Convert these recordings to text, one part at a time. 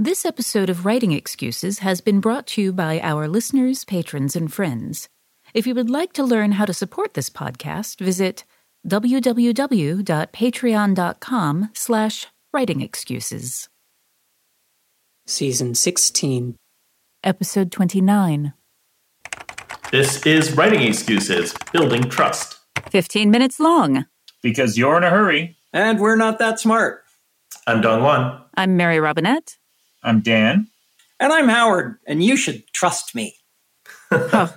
This episode of Writing Excuses has been brought to you by our listeners, patrons, and friends. If you would like to learn how to support this podcast, visit www.patreon.com slash writingexcuses. Season 16. Episode 29. This is Writing Excuses, Building Trust. 15 minutes long. Because you're in a hurry. And we're not that smart. I'm Dongwon. I'm Mary Robinette. I'm Dan. And I'm Howard, and you should trust me. oh.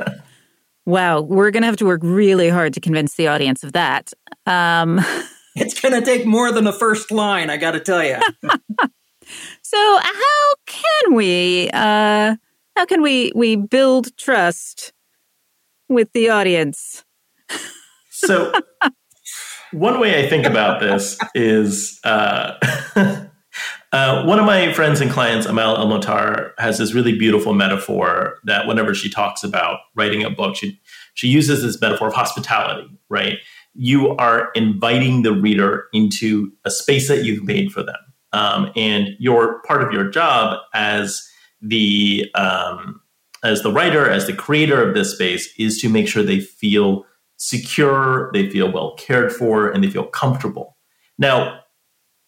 Wow, we're going to have to work really hard to convince the audience of that. Um, it's going to take more than the first line, I got to tell you. so, how can we uh, how can we we build trust with the audience? so, one way I think about this is uh, uh, one of my friends and clients, Amal El-Mohtar, has this really beautiful metaphor that whenever she talks about writing a book, she she uses this metaphor of hospitality. Right, you are inviting the reader into a space that you've made for them, um, and your part of your job as the um, as the writer, as the creator of this space, is to make sure they feel secure, they feel well cared for, and they feel comfortable. Now,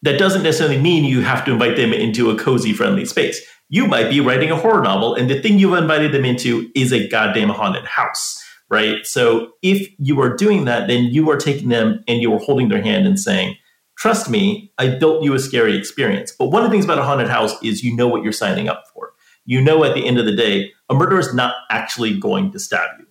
that doesn't necessarily mean you have to invite them into a cozy, friendly space. You might be writing a horror novel, and the thing you've invited them into is a goddamn haunted house, right? So if you are doing that, then you are taking them and you are holding their hand and saying, Trust me, I built you a scary experience. But one of the things about a haunted house is you know what you're signing up for. You know at the end of the day, a murderer is not actually going to stab you.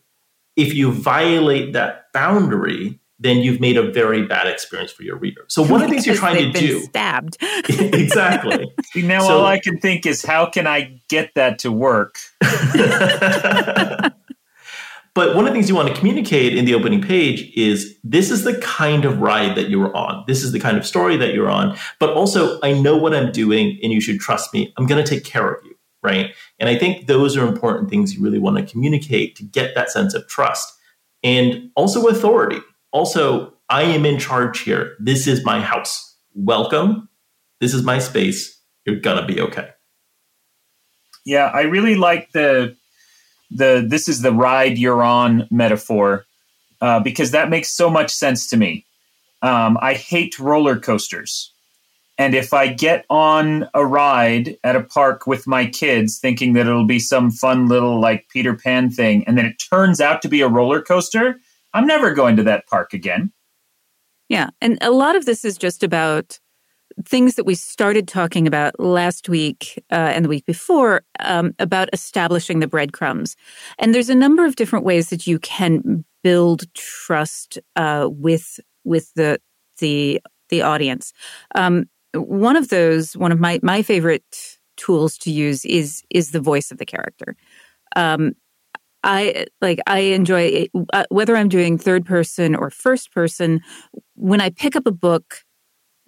If you violate that boundary, then you've made a very bad experience for your reader. So one of the things you're trying to do stabbed. exactly. See, now so, all I can think is how can I get that to work? but one of the things you want to communicate in the opening page is this is the kind of ride that you're on. This is the kind of story that you're on. But also, I know what I'm doing and you should trust me. I'm going to take care of you. Right. And I think those are important things you really want to communicate to get that sense of trust and also authority also, I am in charge here. This is my house. Welcome. This is my space. You're gonna be okay. Yeah, I really like the the this is the ride you're on metaphor uh, because that makes so much sense to me. Um, I hate roller coasters. And if I get on a ride at a park with my kids thinking that it'll be some fun little like Peter Pan thing, and then it turns out to be a roller coaster, I'm never going to that park again. Yeah. And a lot of this is just about things that we started talking about last week uh, and the week before um, about establishing the breadcrumbs. And there's a number of different ways that you can build trust uh, with with the the the audience. Um, one of those, one of my my favorite tools to use is is the voice of the character. Um, I like I enjoy it, uh, whether I'm doing third person or first person. When I pick up a book,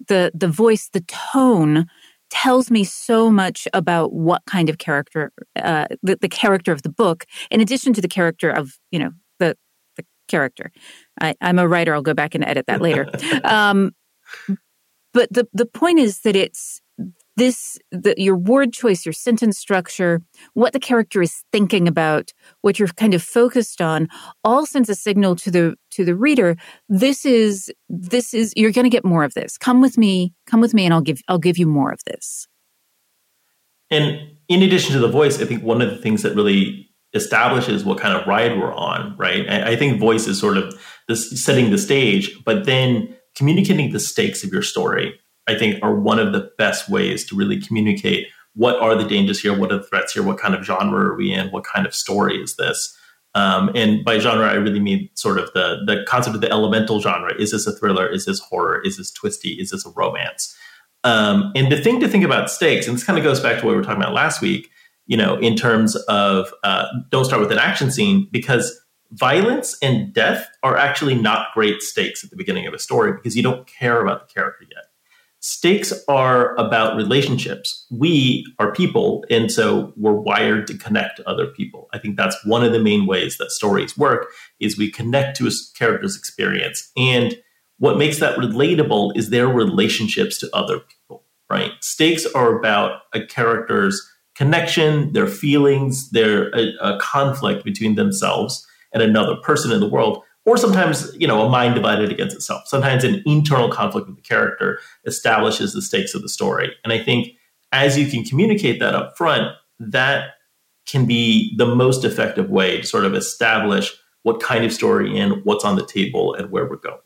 the the voice, the tone tells me so much about what kind of character uh, the, the character of the book, in addition to the character of you know the the character. I, am a writer. I'll go back and edit that later. um, but the the point is that it's this the, your word choice your sentence structure what the character is thinking about what you're kind of focused on all sends a signal to the to the reader this is this is you're going to get more of this. Come with me come with me and i'll give i'll give you more of this. And in addition to the voice i think one of the things that really establishes what kind of ride we're on right? I, I think voice is sort of this setting the stage but then communicating the stakes of your story I think are one of the best ways to really communicate what are the dangers here, what are the threats here, what kind of genre are we in, what kind of story is this. Um, and by genre, I really mean sort of the the concept of the elemental genre. Is this a thriller? Is this horror? Is this twisty? Is this a romance? Um, and the thing to think about stakes, and this kind of goes back to what we were talking about last week, you know, in terms of uh, don't start with an action scene because violence and death are actually not great stakes at the beginning of a story because you don't care about the character yet. Stakes are about relationships. We are people, and so we're wired to connect to other people. I think that's one of the main ways that stories work is we connect to a character's experience. And what makes that relatable is their relationships to other people. right? Stakes are about a character's connection, their feelings, their a, a conflict between themselves and another person in the world, or sometimes you know a mind divided against itself. Sometimes an internal conflict with the character establishes the stakes of the story, and I think as you can communicate that up front, that can be the most effective way to sort of establish what kind of story and what's on the table and where we're going.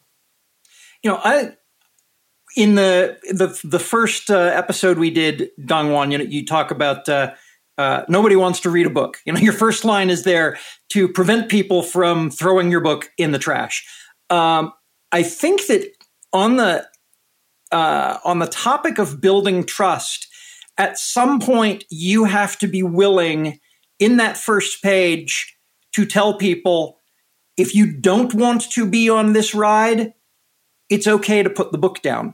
You know, I in the the the first uh, episode we did, Dongwon, you know, you talk about uh, uh, nobody wants to read a book. You know, your first line is there to prevent people from throwing your book in the trash. Um, I think that on the uh, on the topic of building trust, at some point you have to be willing in that first page to tell people if you don't want to be on this ride, it's okay to put the book down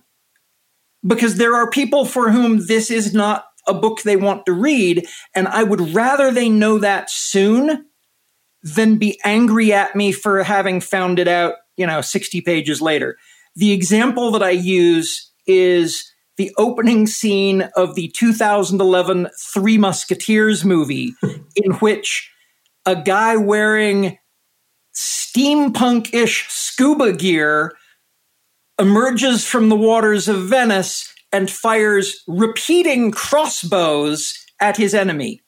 because there are people for whom this is not a book they want to read. And I would rather they know that soon than be angry at me for having found it out, you know, 60 pages later. The example that I use is the opening scene of the 2011 Three Musketeers movie, in which a guy wearing steampunk ish scuba gear emerges from the waters of Venice and fires repeating crossbows at his enemy.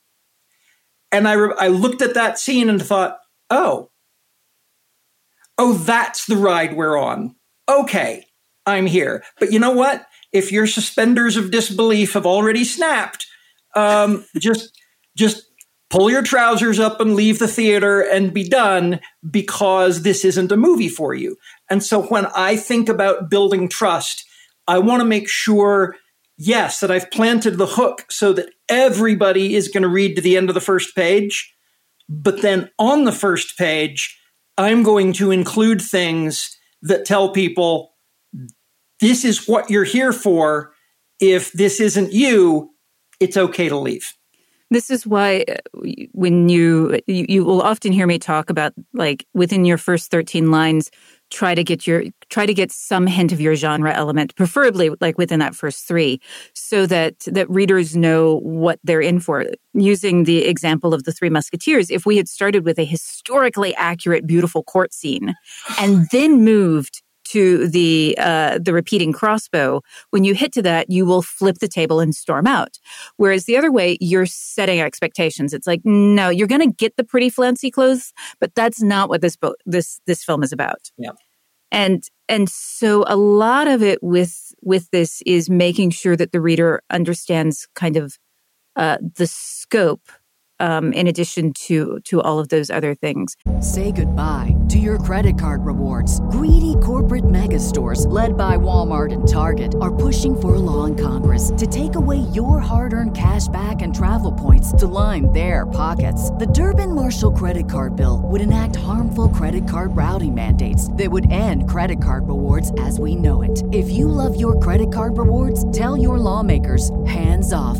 And I, re- I looked at that scene and thought, oh, oh, that's the ride we're on. Okay, I'm here. But you know what? If your suspenders of disbelief have already snapped, um, just just pull your trousers up and leave the theater and be done because this isn't a movie for you. And so when I think about building trust, I want to make sure, yes, that I've planted the hook so that everybody is going to read to the end of the first page. But then on the first page, I'm going to include things that tell people this is what you're here for. If this isn't you, it's okay to leave. This is why uh, when you, you, you will often hear me talk about like within your first 13 lines try to get your try to get some hint of your genre element preferably like within that first 3 so that that readers know what they're in for. Using the example of the three musketeers if we had started with a historically accurate beautiful court scene and then moved to the uh, the repeating crossbow, when you hit to that, you will flip the table and storm out. Whereas the other way, you're setting expectations. It's like, no, you're going to get the pretty flancy clothes, but that's not what this book this this film is about. Yeah. And and so a lot of it with with this is making sure that the reader understands kind of uh, the scope um, in addition to to all of those other things. Say goodbye to your credit card rewards. Greedy corporate mega stores, led by Walmart and Target, are pushing for a law in Congress to take away your hard-earned cash back and travel points to line their pockets. The Durbin Marshall credit card bill would enact harmful credit card routing mandates that would end credit card rewards as we know it. If you love your credit card rewards, tell your lawmakers hands off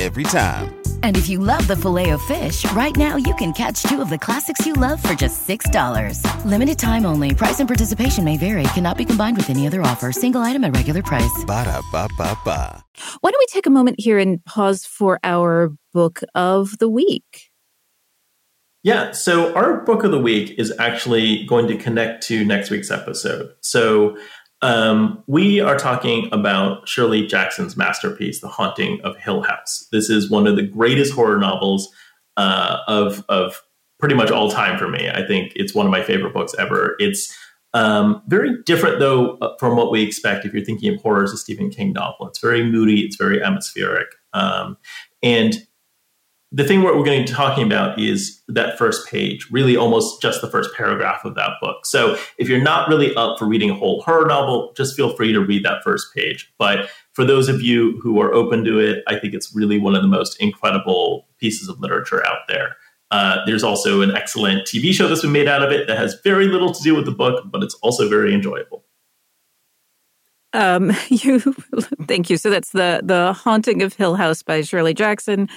every time. And if you love the filet of fish, right now you can catch two of the classics you love for just $6. Limited time only. Price and participation may vary. Cannot be combined with any other offer. Single item at regular price. Ba da ba ba ba. Why don't we take a moment here and pause for our book of the week? Yeah, so our book of the week is actually going to connect to next week's episode. So um, we are talking about Shirley Jackson's masterpiece, The Haunting of Hill House. This is one of the greatest horror novels uh, of, of pretty much all time for me. I think it's one of my favorite books ever. It's um, very different, though, uh, from what we expect if you're thinking of horror as a Stephen King novel. It's very moody, it's very atmospheric. Um, and the thing we're going to be talking about is that first page, really almost just the first paragraph of that book. So if you're not really up for reading a whole horror novel, just feel free to read that first page. But for those of you who are open to it, I think it's really one of the most incredible pieces of literature out there. Uh, there's also an excellent TV show that's been made out of it that has very little to do with the book, but it's also very enjoyable. Um, you thank you. So that's the the Haunting of Hill House by Shirley Jackson.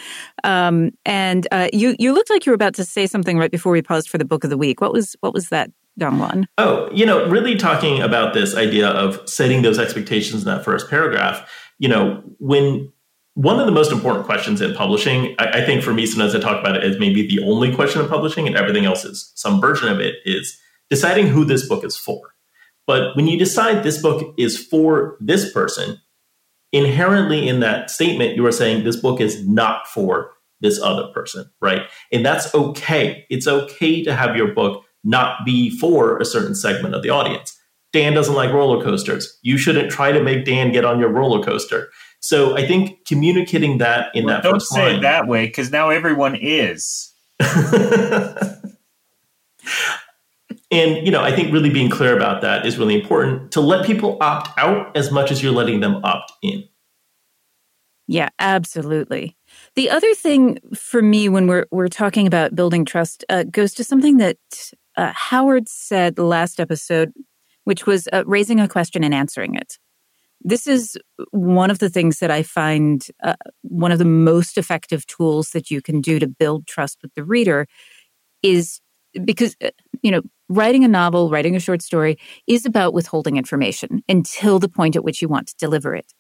Um, and uh, you you looked like you were about to say something right before we paused for the book of the week. What was what was that, Dongwon? Oh, you know, really talking about this idea of setting those expectations in that first paragraph. You know, when one of the most important questions in publishing, I, I think for me, sometimes I talk about it as maybe the only question in publishing, and everything else is some version of it, is deciding who this book is for but when you decide this book is for this person, inherently in that statement, you are saying this book is not for this other person, right? And that's okay. It's okay to have your book not be for a certain segment of the audience. Dan doesn't like roller coasters. You shouldn't try to make Dan get on your roller coaster. So I think communicating that in well, that don't say line, it that way because now everyone is. And you know, I think really being clear about that is really important to let people opt out as much as you're letting them opt in. Yeah, absolutely. The other thing for me when we're we're talking about building trust uh, goes to something that uh, Howard said last episode, which was uh, raising a question and answering it. This is one of the things that I find uh, one of the most effective tools that you can do to build trust with the reader is because uh, you know writing a novel, writing a short story is about withholding information until the point at which you want to deliver it.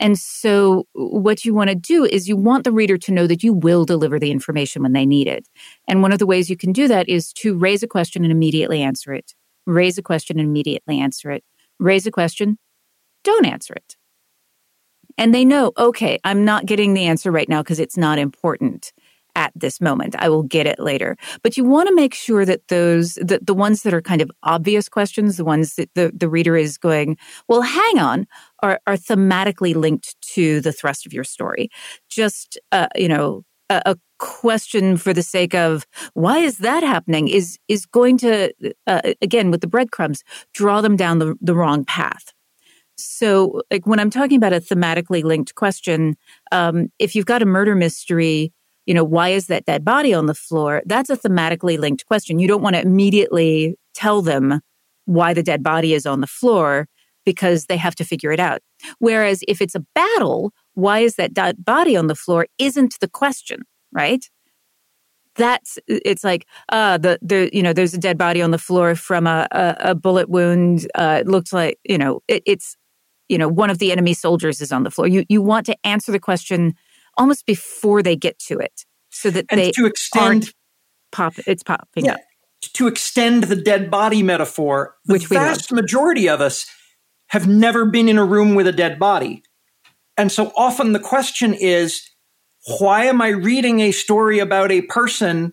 And so, what you want to do is you want the reader to know that you will deliver the information when they need it. And one of the ways you can do that is to raise a question and immediately answer it. Raise a question and immediately answer it. Raise a question, don't answer it. And they know, okay, I'm not getting the answer right now because it's not important at this moment. I will get it later. But you want to make sure that those, the, the ones that are kind of obvious questions, the ones that the, the reader is going, well, hang on, are, are thematically linked to the thrust of your story. Just, uh, you know, a, a, question for the sake of why is that happening is is going to uh, again with the breadcrumbs draw them down the, the wrong path so like when i'm talking about a thematically linked question um, if you've got a murder mystery you know, why is that dead body on the floor? That's a thematically linked question. You don't want to immediately tell them why the dead body is on the floor because they have to figure it out. Whereas if it's a battle, why is that dead body on the floor isn't the question, right? That's it's like uh the the you know there's a dead body on the floor from a a, a bullet wound. Uh, it looks like you know it, it's you know one of the enemy soldiers is on the floor. You you want to answer the question almost before they get to it so that and they to extend pop it's popping yeah, up. To extend the dead body metaphor, the Which vast majority of us have never been in a room with a dead body. And so often the question is, why am I reading a story about a person?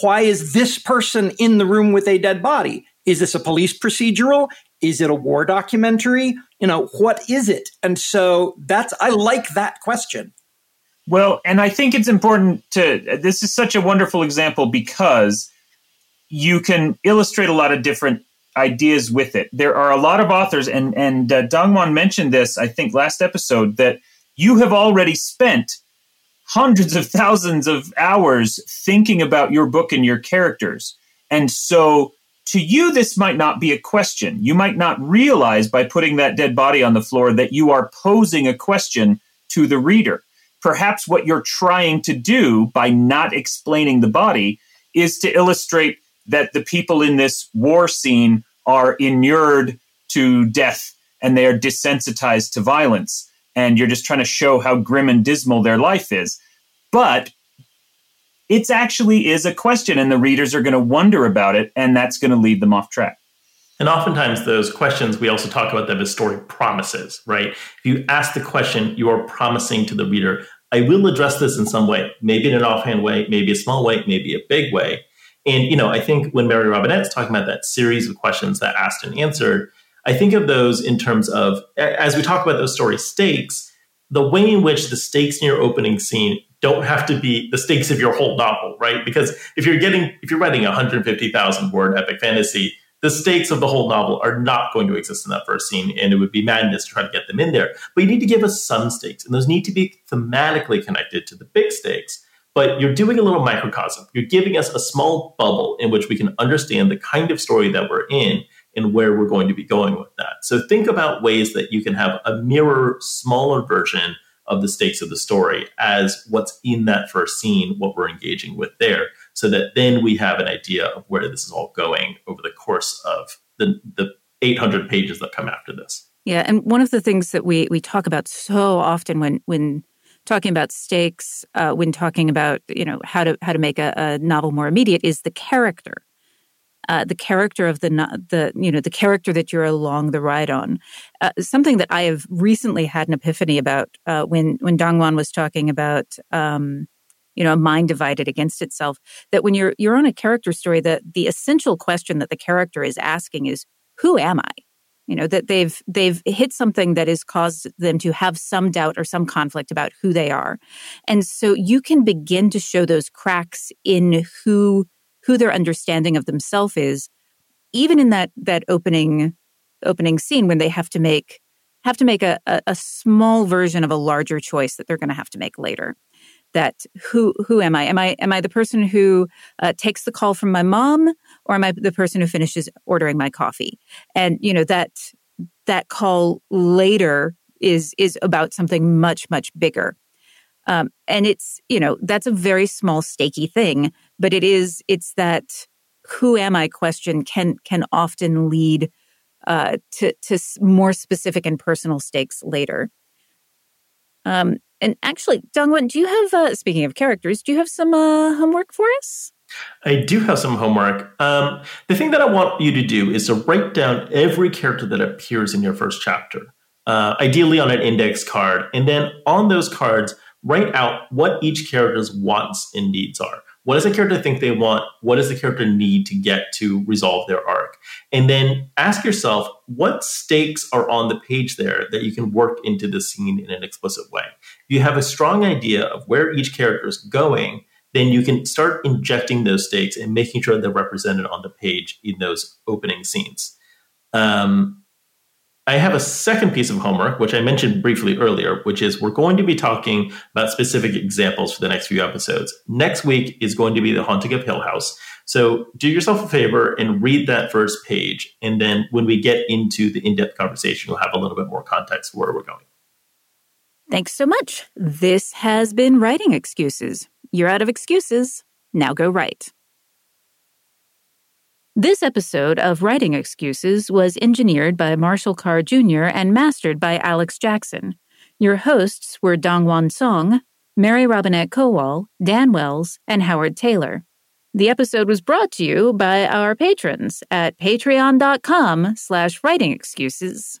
Why is this person in the room with a dead body? Is this a police procedural? Is it a war documentary? You know, what is it? And so that's, I like that question. Well, and I think it's important to, this is such a wonderful example because you can illustrate a lot of different ideas with it. There are a lot of authors, and, and uh, Dongwon mentioned this, I think, last episode, that you have already spent hundreds of thousands of hours thinking about your book and your characters. And so to you, this might not be a question. You might not realize by putting that dead body on the floor that you are posing a question to the reader perhaps what you're trying to do by not explaining the body is to illustrate that the people in this war scene are inured to death and they are desensitized to violence. And you're just trying to show how grim and dismal their life is. But it actually is a question, and the readers are going to wonder about it, and that's going to lead them off track. And oftentimes, those questions, we also talk about them as story promises, right? If you ask the question, you are promising to the reader, I will address this in some way, maybe in an offhand way, maybe a small way, maybe a big way. And, you know, I think when Mary Robinette's talking about that series of questions that asked and answered, I think of those in terms of, as we talk about those story stakes, the way in which the stakes in your opening scene don't have to be the stakes of your whole novel, right? Because if you're getting, if you're writing a 150,000 word epic fantasy, the stakes of the whole novel are not going to exist in that first scene, and it would be madness to try to get them in there. But you need to give us some stakes, and those need to be thematically connected to the big stakes. but you're doing a little microcosm. You're giving us a small bubble in which we can understand the kind of story that we're in and where we're going to be going with that. So think about ways that you can have a mirror, smaller version of the stakes of the story as what's in that first scene, what we're engaging with there, so that then we have an idea of where this is all going over the course of the, the 800 pages that come after this. Yeah, and one of the things that we we talk about so often when when talking about stakes, uh, when talking about you know how to how to make a, a novel more immediate, is the character uh, the character of the the you know the character that you're along the ride on. Uh, something that I have recently had an epiphany about uh, when when Dongwon was talking about. Um, you know, a mind divided against itself. That when you're you're on a character story, that the essential question that the character is asking is, "Who am I?" You know that they've they've hit something that has caused them to have some doubt or some conflict about who they are, and so you can begin to show those cracks in who who their understanding of themselves is, even in that that opening opening scene when they have to make have to make a, a, a small version of a larger choice that they're going to have to make later. That who who am I? Am I am I the person who uh, takes the call from my mom, or am I the person who finishes ordering my coffee? And you know that that call later is is about something much much bigger. Um, and it's you know that's a very small stakey thing, but it is it's that who am I question can can often lead uh, to to more specific and personal stakes later. Um, and actually, Dongwon, do you have uh, speaking of characters, do you have some uh, homework for us? I do have some homework. Um, the thing that I want you to do is to write down every character that appears in your first chapter, uh, ideally on an index card, and then on those cards, write out what each character's wants and needs are. What does the character think they want? What does the character need to get to resolve their arc? And then ask yourself what stakes are on the page there that you can work into the scene in an explicit way. You have a strong idea of where each character is going, then you can start injecting those stakes and making sure they're represented on the page in those opening scenes. Um, I have a second piece of homework, which I mentioned briefly earlier, which is we're going to be talking about specific examples for the next few episodes. Next week is going to be the haunting of Hill House. So do yourself a favor and read that first page. And then when we get into the in depth conversation, we'll have a little bit more context for where we're going. Thanks so much. This has been Writing Excuses. You're out of excuses. Now go write. This episode of Writing Excuses was engineered by Marshall Carr Jr. and mastered by Alex Jackson. Your hosts were Dongwon Song, Mary Robinette Kowal, Dan Wells, and Howard Tayler. The episode was brought to you by our patrons at patreon.com slash writing excuses.